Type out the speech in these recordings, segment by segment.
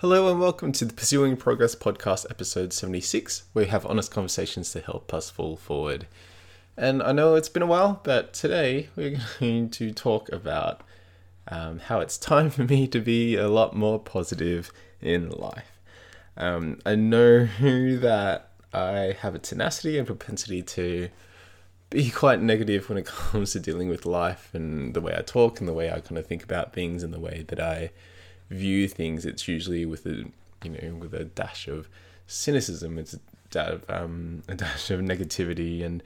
Hello and welcome to the Pursuing Progress podcast, episode 76, where we have honest conversations to help us fall forward. And I know it's been a while, but today we're going to talk about um, how it's time for me to be a lot more positive in life. Um, I know that I have a tenacity and propensity to be quite negative when it comes to dealing with life and the way I talk and the way I kind of think about things and the way that I view things, it's usually with a you know with a dash of cynicism. It's a dash of, um, a dash of negativity, and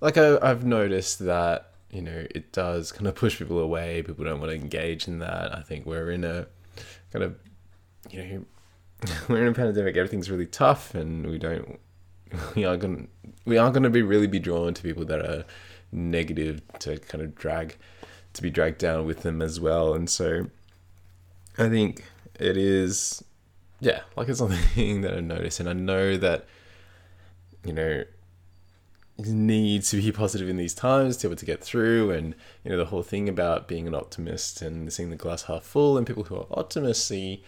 like I, I've noticed that you know it does kind of push people away. People don't want to engage in that. I think we're in a kind of you know we're in a pandemic. Everything's really tough, and we don't we are going we are going to be really be drawn to people that are negative to kind of drag to be dragged down with them as well and so I think it is, yeah, like it's something that I notice, and I know that, you know, you need to be positive in these times to be able to get through, and you know the whole thing about being an optimist and seeing the glass half full, and people who are optimists see,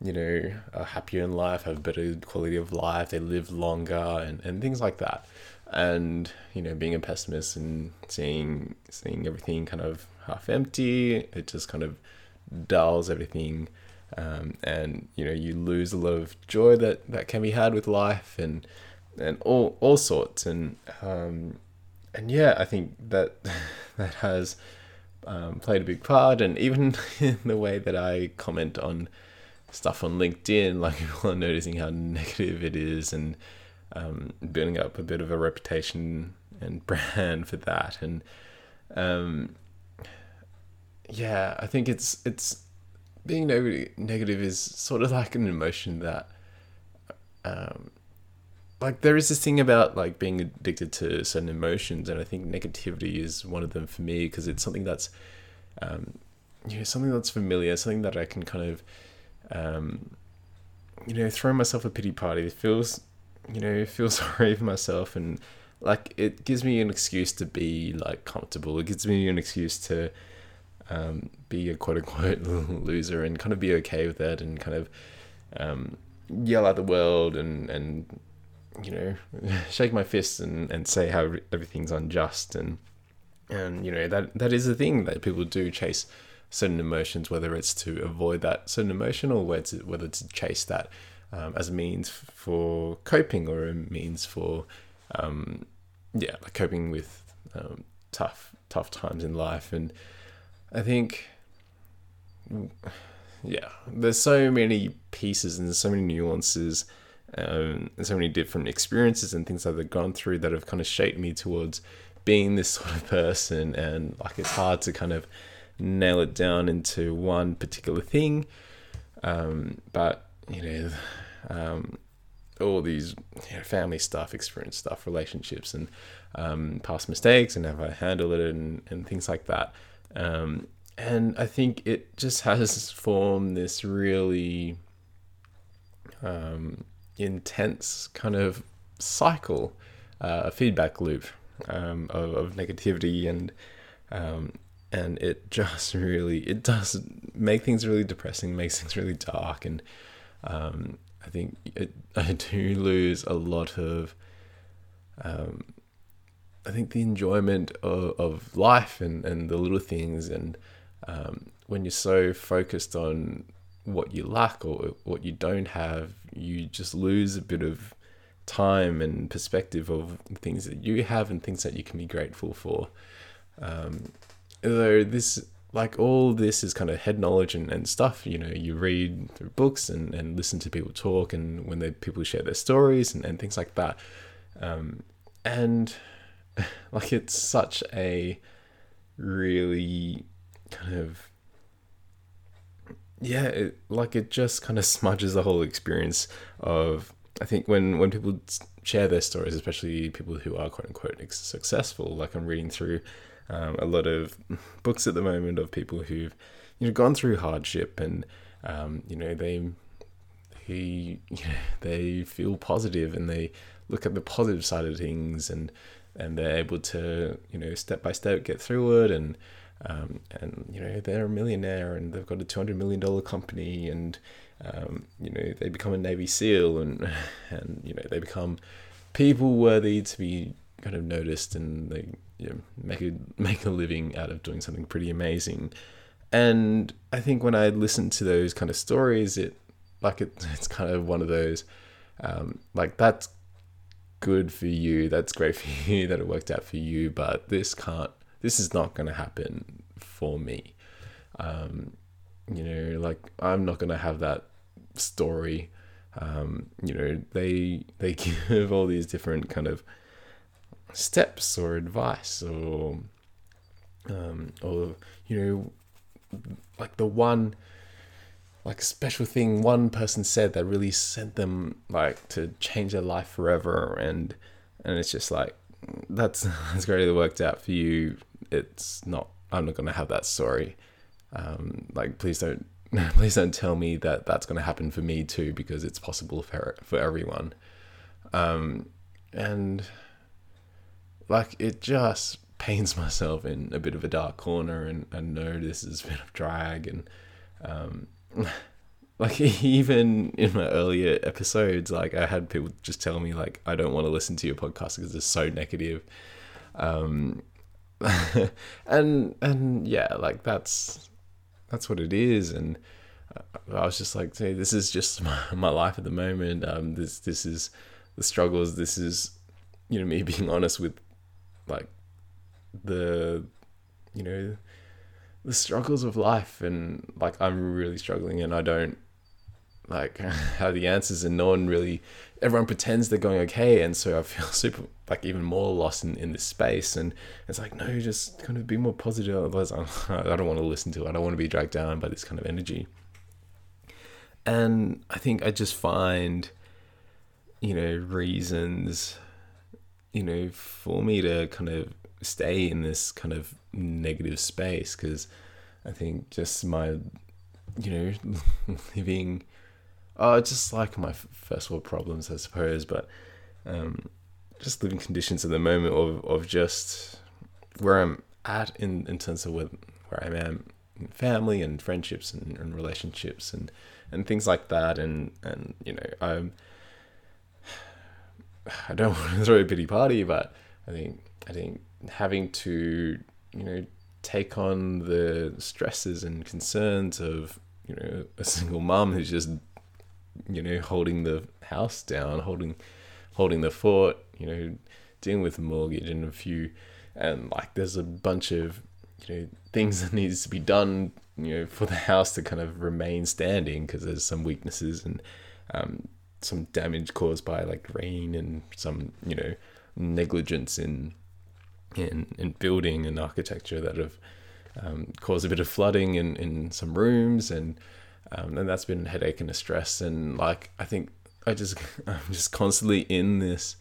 you know, are happier in life, have better quality of life, they live longer, and and things like that. And you know, being a pessimist and seeing seeing everything kind of half empty, it just kind of dulls everything um, and you know you lose a lot of joy that that can be had with life and and all all sorts. And um, and yeah I think that that has um, played a big part. And even in the way that I comment on stuff on LinkedIn like people are noticing how negative it is and um, building up a bit of a reputation and brand for that. And um, yeah, I think it's it's being negative is sort of like an emotion that um like there is this thing about like being addicted to certain emotions and i think negativity is one of them for me because it's something that's um you know something that's familiar something that i can kind of um you know throw myself a pity party. It feels you know feel sorry for myself and like it gives me an excuse to be like comfortable. It gives me an excuse to um, be a quote unquote loser and kind of be okay with that and kind of um, yell at the world and, and you know, shake my fists and, and say how everything's unjust and and you know that that is a thing that people do chase certain emotions, whether it's to avoid that certain emotion or whether to, whether to chase that um, as a means for coping or a means for um, yeah, coping with um, tough tough times in life and I think, yeah, there's so many pieces and so many nuances um, and so many different experiences and things that I've gone through that have kind of shaped me towards being this sort of person. And like, it's hard to kind of nail it down into one particular thing. Um, but, you know, um, all these you know, family stuff, experience stuff, relationships, and um, past mistakes, and how I handle it, and, and things like that. Um, and I think it just has formed this really um, intense kind of cycle, uh, a feedback loop um, of, of, negativity and um, and it just really it does make things really depressing, makes things really dark, and um, I think it, I do lose a lot of um, I think the enjoyment of, of life and, and the little things and um, when you're so focused on what you lack or what you don't have, you just lose a bit of time and perspective of things that you have and things that you can be grateful for. Um, though this, like all this is kind of head knowledge and, and stuff, you know, you read through books and, and listen to people talk and when they people share their stories and, and things like that. Um, and like it's such a really kind of yeah it, like it just kind of smudges the whole experience of i think when when people share their stories especially people who are quote unquote successful like i'm reading through um, a lot of books at the moment of people who've you know gone through hardship and um, you know they he you know, they feel positive and they look at the positive side of things and and they're able to you know step by step get through it and um, and you know they're a millionaire and they've got a two hundred million dollar company and um, you know, they become a Navy SEAL and and you know they become people worthy to be kind of noticed and they you know, make a make a living out of doing something pretty amazing. And I think when I listen to those kind of stories, it like it, it's kind of one of those um, like that's good for you, that's great for you that it worked out for you, but this can't, this is not going to happen for me. Um, you know, like I'm not going to have that story. Um, you know, they they give all these different kind of steps or advice or um, or you know like the one like a special thing. One person said that really sent them like to change their life forever and and it's just like that's that's great it worked out for you. It's not i'm not going to have that story. Um, like please don't please don't tell me that that's going to happen for me too because it's possible for for everyone. Um, and like it just paints myself in a bit of a dark corner and I know this is a bit of drag and um, like even in my earlier episodes like I had people just tell me like I don't want to listen to your podcast because it's so negative. Um, and and yeah like that's that's what it is and I was just like hey this is just my, my life at the moment. Um, this this is the struggles. This is you know me being honest with like the you know the struggles of life and like I'm really struggling and I don't like have the answers and no one really everyone pretends they're going okay and so I feel super like even more lost in, in this space and it's like no just kind of be more positive. Otherwise I'm, I don't want to listen to it. I don't want to be dragged down by this kind of energy. And I think I just find you know reasons you know, for me to kind of stay in this kind of negative space because I think just my, you know, living, oh, just like my first world problems, I suppose, but um, just living conditions at the moment of, of just where I'm at in, in terms of where, where I am family and friendships and, and relationships and, and things like that. And, and, you know, I'm, I don't want to throw a pity party, but I think I think having to you know take on the stresses and concerns of you know a single mom who's just you know holding the house down, holding holding the fort, you know, dealing with mortgage and a few and like there's a bunch of you know things that needs to be done you know for the house to kind of remain standing because there's some weaknesses and um, some damage caused by like rain and some you know negligence in in in building and architecture that have um, caused a bit of flooding in in some rooms and um, and that's been a headache and a stress and like I think I just I'm just constantly in this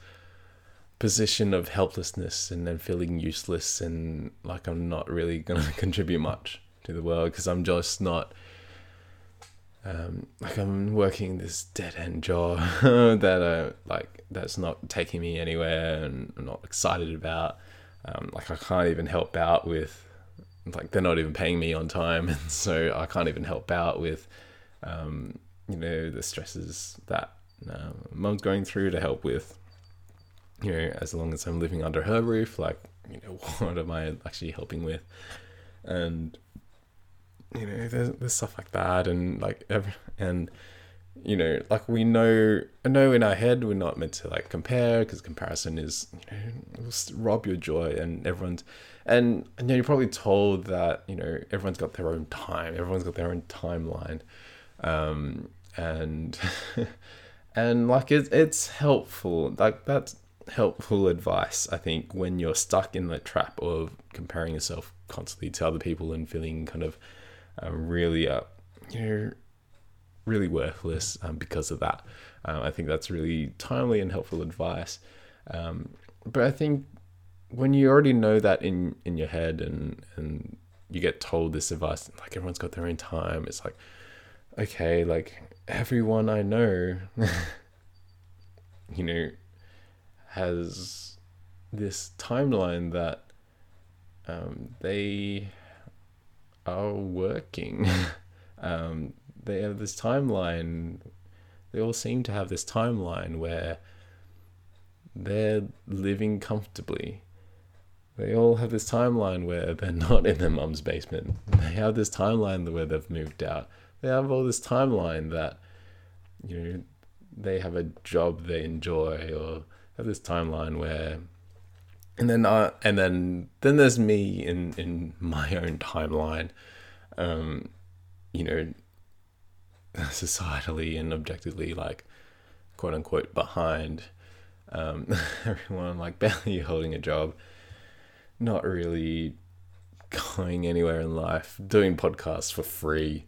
position of helplessness and then feeling useless and like I'm not really gonna contribute much to the world because I'm just not um, like I'm working this dead end job that uh, like that's not taking me anywhere and I'm not excited about. Um, like I can't even help out with like they're not even paying me on time, and so I can't even help out with um, you know the stresses that uh, mom's going through to help with. You know, as long as I'm living under her roof, like you know, what am I actually helping with? And you know, there's, there's stuff like that, and like every and you know, like we know, I know in our head we're not meant to like compare because comparison is, you know, rob your joy and everyone's, and, you know, you're probably told that, you know, everyone's got their own time, everyone's got their own timeline. Um, and, and like it, it's helpful, like that's helpful advice, I think, when you're stuck in the trap of comparing yourself constantly to other people and feeling kind of um, really, uh, you know, really worthless um, because of that. Um, I think that's really timely and helpful advice. Um, but I think when you already know that in in your head and and you get told this advice, like everyone's got their own time. It's like, okay, like everyone I know, you know, has this timeline that um, they are working. um, they have this timeline. They all seem to have this timeline where they're living comfortably. They all have this timeline where they're not in their mum's basement. They have this timeline where they've moved out. They have all this timeline that, you know, they have a job they enjoy or have this timeline where and then uh, and then then there's me in in my own timeline um you know societally and objectively like quote unquote behind um everyone like barely holding a job not really going anywhere in life doing podcasts for free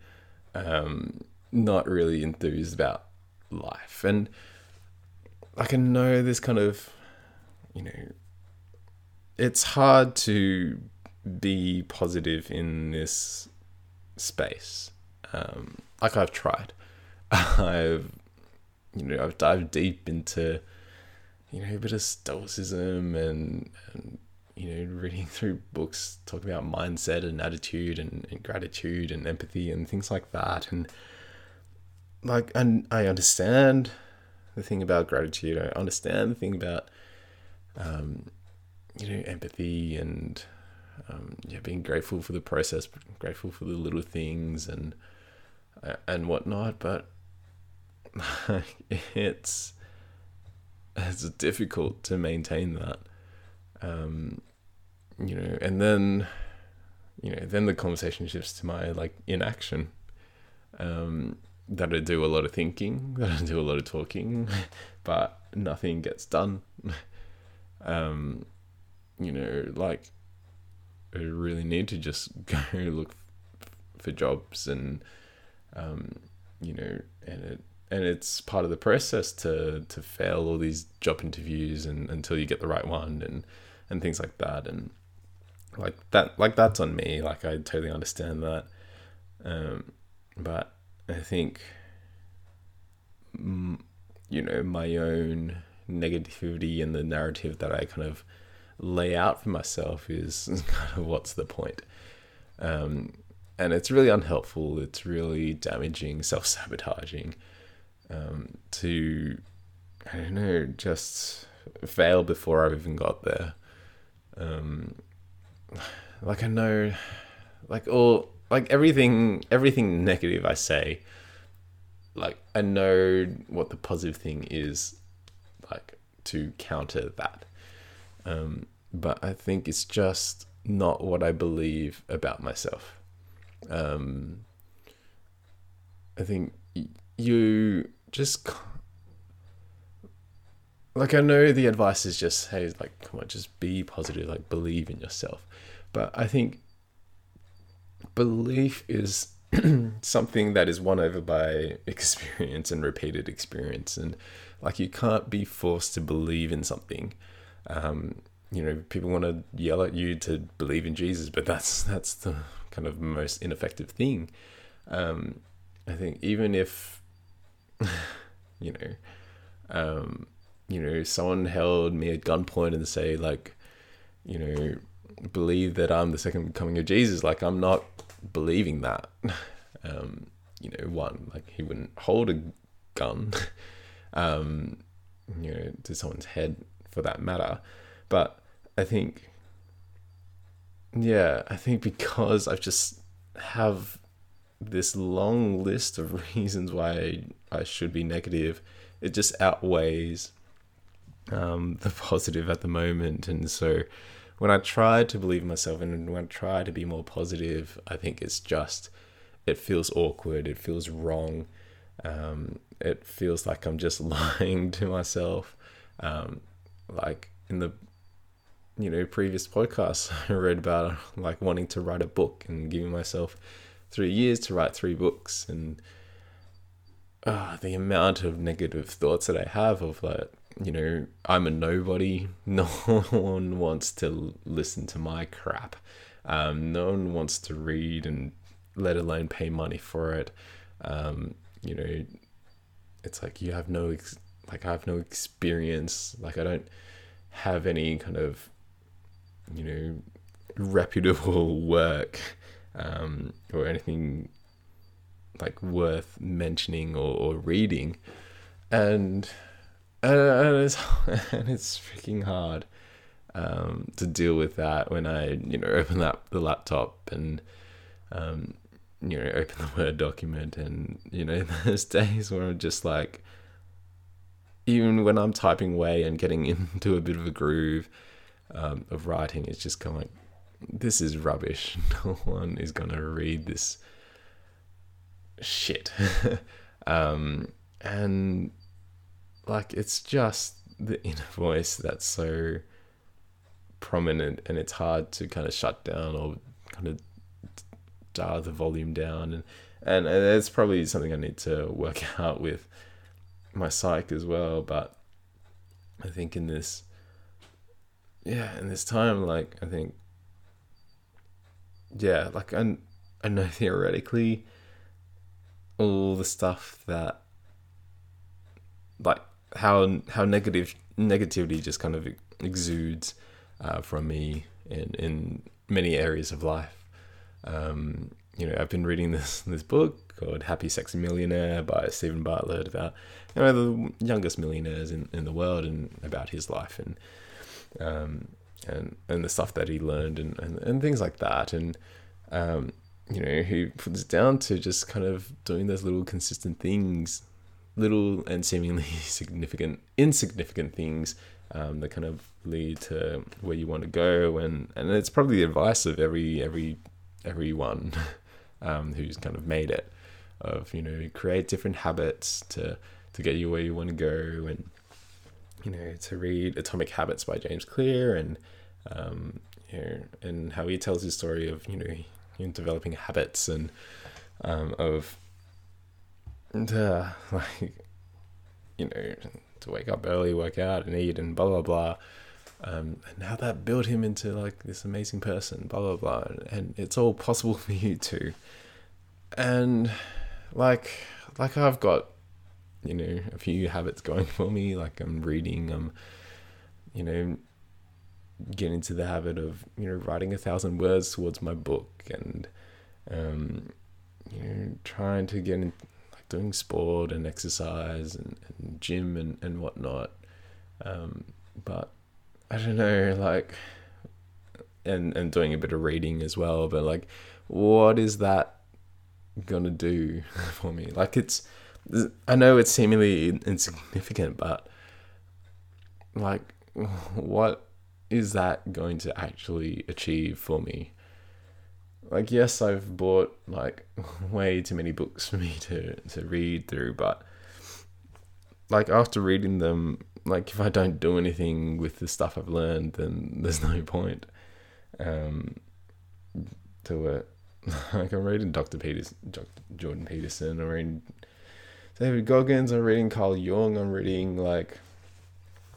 um not really enthused about life and i know this kind of you know it's hard to be positive in this space. Um, like I've tried, I've you know I've dived deep into you know a bit of stoicism and, and you know reading through books talking about mindset and attitude and, and gratitude and empathy and things like that and like and I understand the thing about gratitude. I understand the thing about um, you know, empathy and um, yeah, being grateful for the process, grateful for the little things and and whatnot. But it's it's difficult to maintain that, um, you know. And then you know, then the conversation shifts to my like inaction. Um, that I do a lot of thinking, that I do a lot of talking, but nothing gets done. um, you know, like I really need to just go look for jobs and um, you know, and it and it's part of the process to to fail all these job interviews and until you get the right one and and things like that. And like that like that's on me. Like I totally understand that. Um, but I think you know my own negativity and the narrative that I kind of lay out for myself is kind of what's the point. Um, and it's really unhelpful. It's really damaging, self sabotaging um, to, I don't know, just fail before I've even got there. Um, like I know, like all, like everything, everything negative I say, like I know what the positive thing is, like to counter that. Um, but I think it's just not what I believe about myself. Um, I think you just like I know the advice is just hey like come on just be positive like believe in yourself, but I think belief is something that is won over by experience and repeated experience. And like you can't be forced to believe in something. Um, you know, people want to yell at you to believe in Jesus, but that's that's the kind of most ineffective thing. Um, I think even if you know, um, you know, someone held me at gunpoint and say like, you know, believe that I'm the second coming of Jesus, like I'm not believing that. Um, you know, one like he wouldn't hold a gun, um, you know, to someone's head for that matter. But I think, yeah, I think because I've just have this long list of reasons why I should be negative, it just outweighs um, the positive at the moment. And so when I try to believe myself and when I try to be more positive, I think it's just, it feels awkward, it feels wrong. Um, it feels like I'm just lying to myself. Um, like in the you know previous podcasts I read about like wanting to write a book and giving myself three years to write three books and uh, the amount of negative thoughts that I have of like you know I'm a nobody. No one wants to listen to my crap. Um, no one wants to read and let alone pay money for it. Um, you know it's like you have no ex- like I have no experience. Like I don't have any kind of you know reputable work um, or anything like worth mentioning or, or reading, and and it's and it's freaking hard um, to deal with that when I you know open up the laptop and um, you know open the word document. And you know there's days where I'm just like even when I'm typing away and getting into a bit of a groove um, of writing, is just kind of this is rubbish. No one is gonna read this shit. um, and like it's just the inner voice that's so prominent and it's hard to kind of shut down or kind of dial the volume down and and, and it's probably something I need to work out with my psych as well but I think in this yeah in this time like I think yeah like I, I know theoretically all the stuff that like how how negative negativity just kind of exudes uh, from me in in many areas of life. Um, you know, I've been reading this this book called Happy Sexy Millionaire by Steven Bartlett about you know the youngest millionaires in, in the world and about his life and um, and and the stuff that he learned and, and, and things like that. And um, you know he puts it down to just kind of doing those little consistent things little and seemingly significant, insignificant things um, that kind of lead to where you want to go, and and it's probably the advice of every every everyone um, who's kind of made it of you know create different habits to to get you where you want to go, and you know to read Atomic Habits by James Clear, and um, you know, and how he tells his story of you know in developing habits and um, of to like you know to wake up early, work out, and eat, and blah blah blah. Um, and how that built him into like this amazing person, blah blah blah, and it's all possible for you too. And like like I've got you know a few habits going for me. Like I'm reading, I'm you know getting into the habit of you know writing a thousand words towards my book and um, you know trying to get in, like doing sport and exercise and, and gym and, and whatnot. Um, but I don't know, like, and, and doing a bit of reading as well. But like, what is that gonna do for me? Like, it's, I know it's seemingly insignificant, but like, what is that going to actually achieve for me? like yes i've bought like way too many books for me to to read through but like after reading them like if i don't do anything with the stuff i've learned then there's no point um to it like i'm reading dr peters dr jordan peterson i'm reading david goggins i'm reading carl jung i'm reading like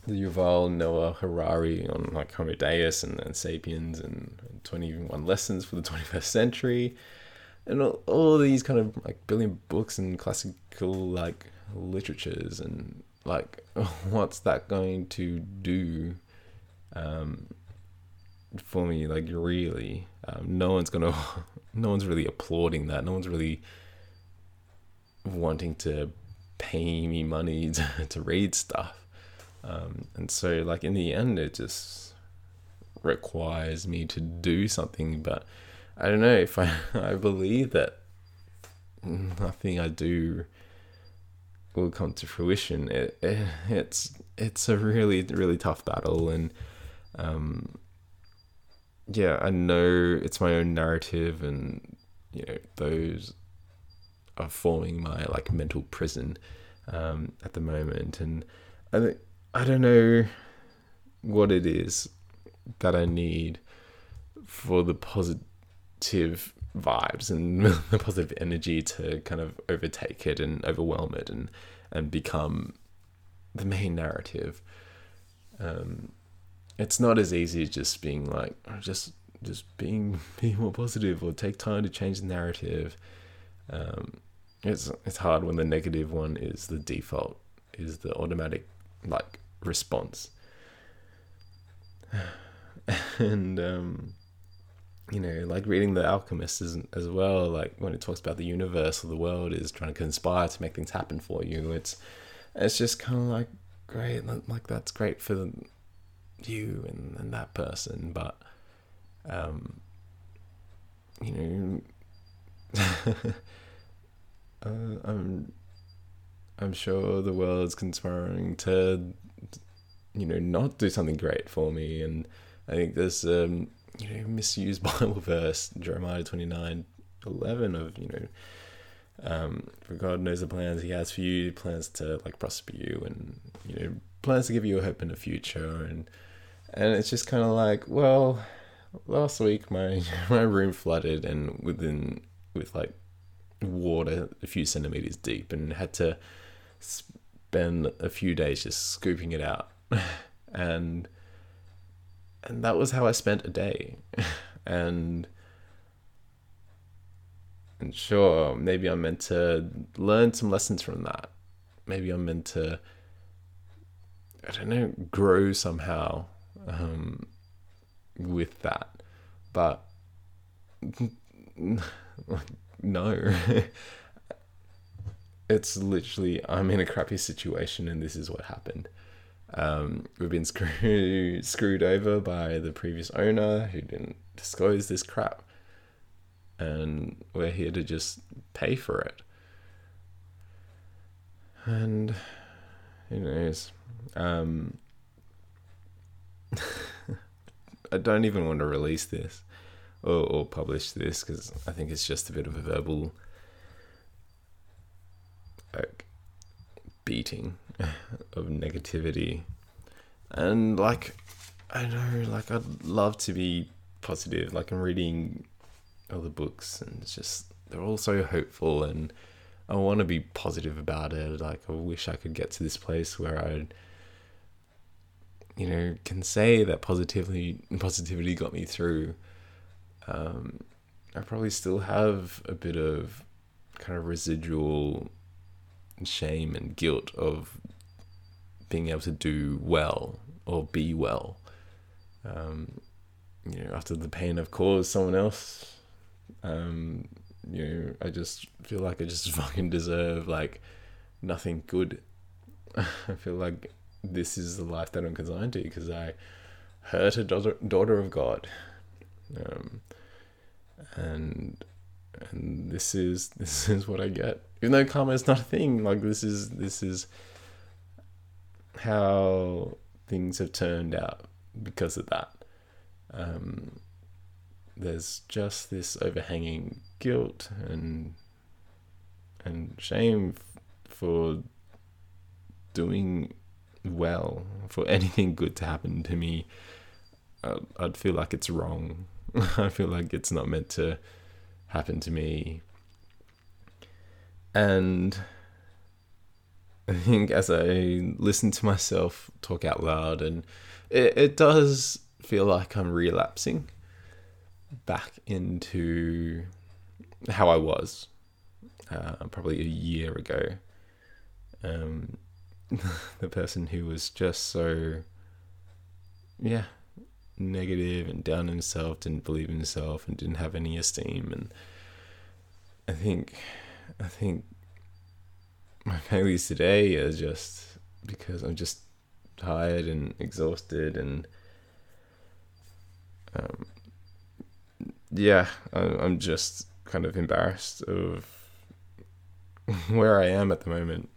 the Yuval Noah Harari on like Homo Deus and, and Sapiens and 21 Lessons for the 21st Century. And all, all these kind of like billion books and classical like literatures and like what's that going to do um, for me? Like really um, no one's gonna no one's really applauding that. No one's really wanting to pay me money to, to read stuff um, and so, like, in the end, it just requires me to do something. But I don't know if I, I believe that nothing I do will come to fruition. It, it it's it's a really really tough battle, and um, yeah, I know it's my own narrative, and you know those are forming my like mental prison um, at the moment, and I I don't know what it is that I need for the positive vibes and the positive energy to kind of overtake it and overwhelm it and and become the main narrative. Um, it's not as easy as just being like just just being being more positive or take time to change the narrative. Um, it's it's hard when the negative one is the default, is the automatic like response. and um, you know, like reading The Alchemist as, as well, like when it talks about the universe or the world is trying to conspire to make things happen for you. It's it's just kind of like great, like that's great for you and, and that person, but um, you know, uh, I'm I'm sure the world's conspiring to you know not do something great for me, and I think there's um you know misused Bible verse Jeremiah twenty nine eleven of you know um, for God knows the plans He has for you, plans to like prosper you, and you know plans to give you a hope in the future, and and it's just kind of like well, last week my my room flooded and within with like water a few centimeters deep, and had to spend a few days just scooping it out, and and that was how I spent a day. and and sure, maybe I'm meant to learn some lessons from that. Maybe I'm meant to I don't know, grow somehow um, with that. But no. it's literally I'm in a crappy situation and this is what happened. Um, we've been screwed screwed over by the previous owner who didn't disclose this crap, and we're here to just pay for it. And who knows? Um, I don't even want to release this or, or publish this because I think it's just a bit of a verbal like beating of negativity. And like I know, like I'd love to be positive. Like I'm reading other books and it's just they're all so hopeful and I want to be positive about it. Like I wish I could get to this place where I you know can say that positivity positivity got me through. Um, I probably still have a bit of kind of residual shame and guilt of being able to do well or be well. Um, you know, after the pain I've caused someone else, um, you know, I just feel like I just fucking deserve like nothing good. I feel like this is the life that I'm consigned to because I hurt a daughter, daughter of God, um, and and this is this is what I get. Even though karma is not a thing, like this is this is how things have turned out because of that. Um, there's just this overhanging guilt and and shame f- for doing well for anything good to happen to me uh, I'd feel like it's wrong I feel like it's not meant to happen to me and I think as I listen to myself talk out loud, and it, it does feel like I'm relapsing back into how I was uh, probably a year ago. Um, the person who was just so, yeah, negative and down on himself, didn't believe in himself, and didn't have any esteem. And I think, I think my failures today are just because I'm just tired and exhausted and um, yeah, I'm just kind of embarrassed of where I am at the moment,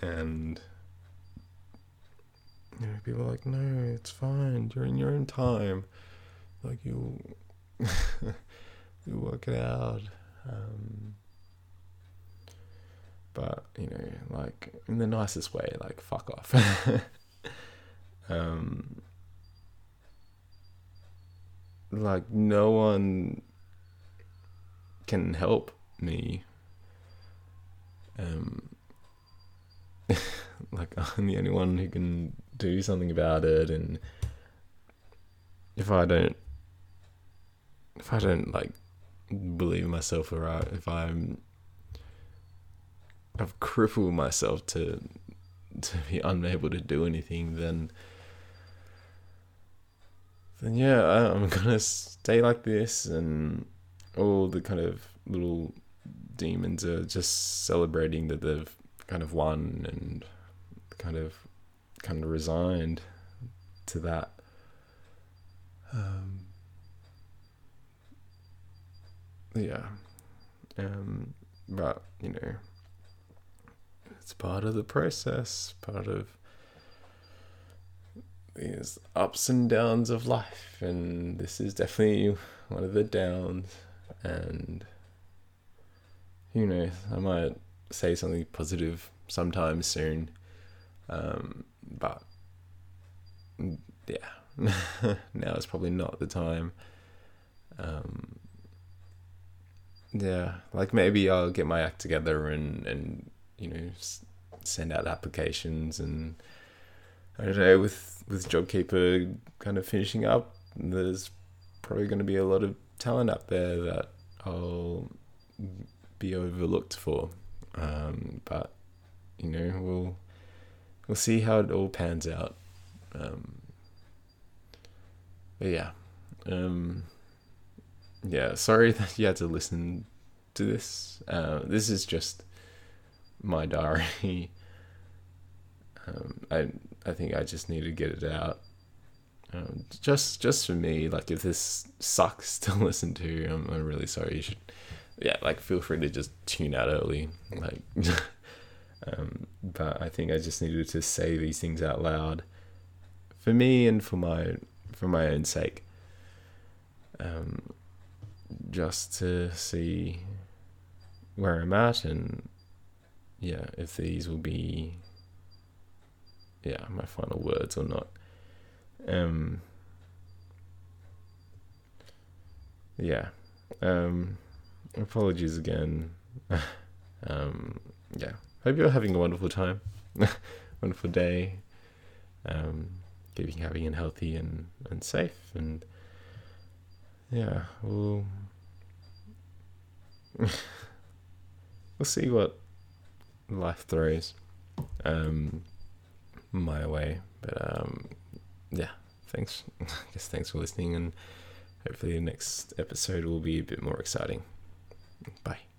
and people are like, "No, it's fine. You're in your own time. Like you, you work it out." Um, but you know, like in the nicest way, like fuck off. um, like no one can help me. Um, like I'm the only one who can do something about it, and if I don't, if I don't like believe myself, or if I'm I've crippled myself to to be unable to do anything, then then yeah, I'm gonna stay like this, and all the kind of little demons are just celebrating that they've kind of won and kind of kind of resigned to that. Um, yeah, um, but you know, it's part of the process, part of these ups and downs of life, and this is definitely one of the downs. And who knows, I might say something positive sometime soon. Um, but yeah, now is probably not the time. Um, yeah, like maybe I'll get my act together and and you know send out applications and I don't know with with JobKeeper kind of finishing up. There's probably going to be a lot of talent up there that I'll be overlooked for. Um, but you know, we'll we'll see how it all pans out. Um, but yeah, um, yeah. Sorry that you had to listen to this. Uh, this is just my diary. Um, I I think I just need to get it out. Um, just just for me, like if this sucks to listen to, I'm, I'm really sorry. You should, yeah, like feel free to just tune out early. Like, um, but I think I just needed to say these things out loud, for me and for my for my own sake. Um, just to see where I'm at and yeah, if these will be yeah, my final words or not. Um yeah. Um apologies again. um yeah. Hope you're having a wonderful time. wonderful day. Um keeping happy and healthy and, and safe and yeah, we'll we'll see what life throws um, my way. But um, yeah, thanks. I guess thanks for listening, and hopefully the next episode will be a bit more exciting. Bye.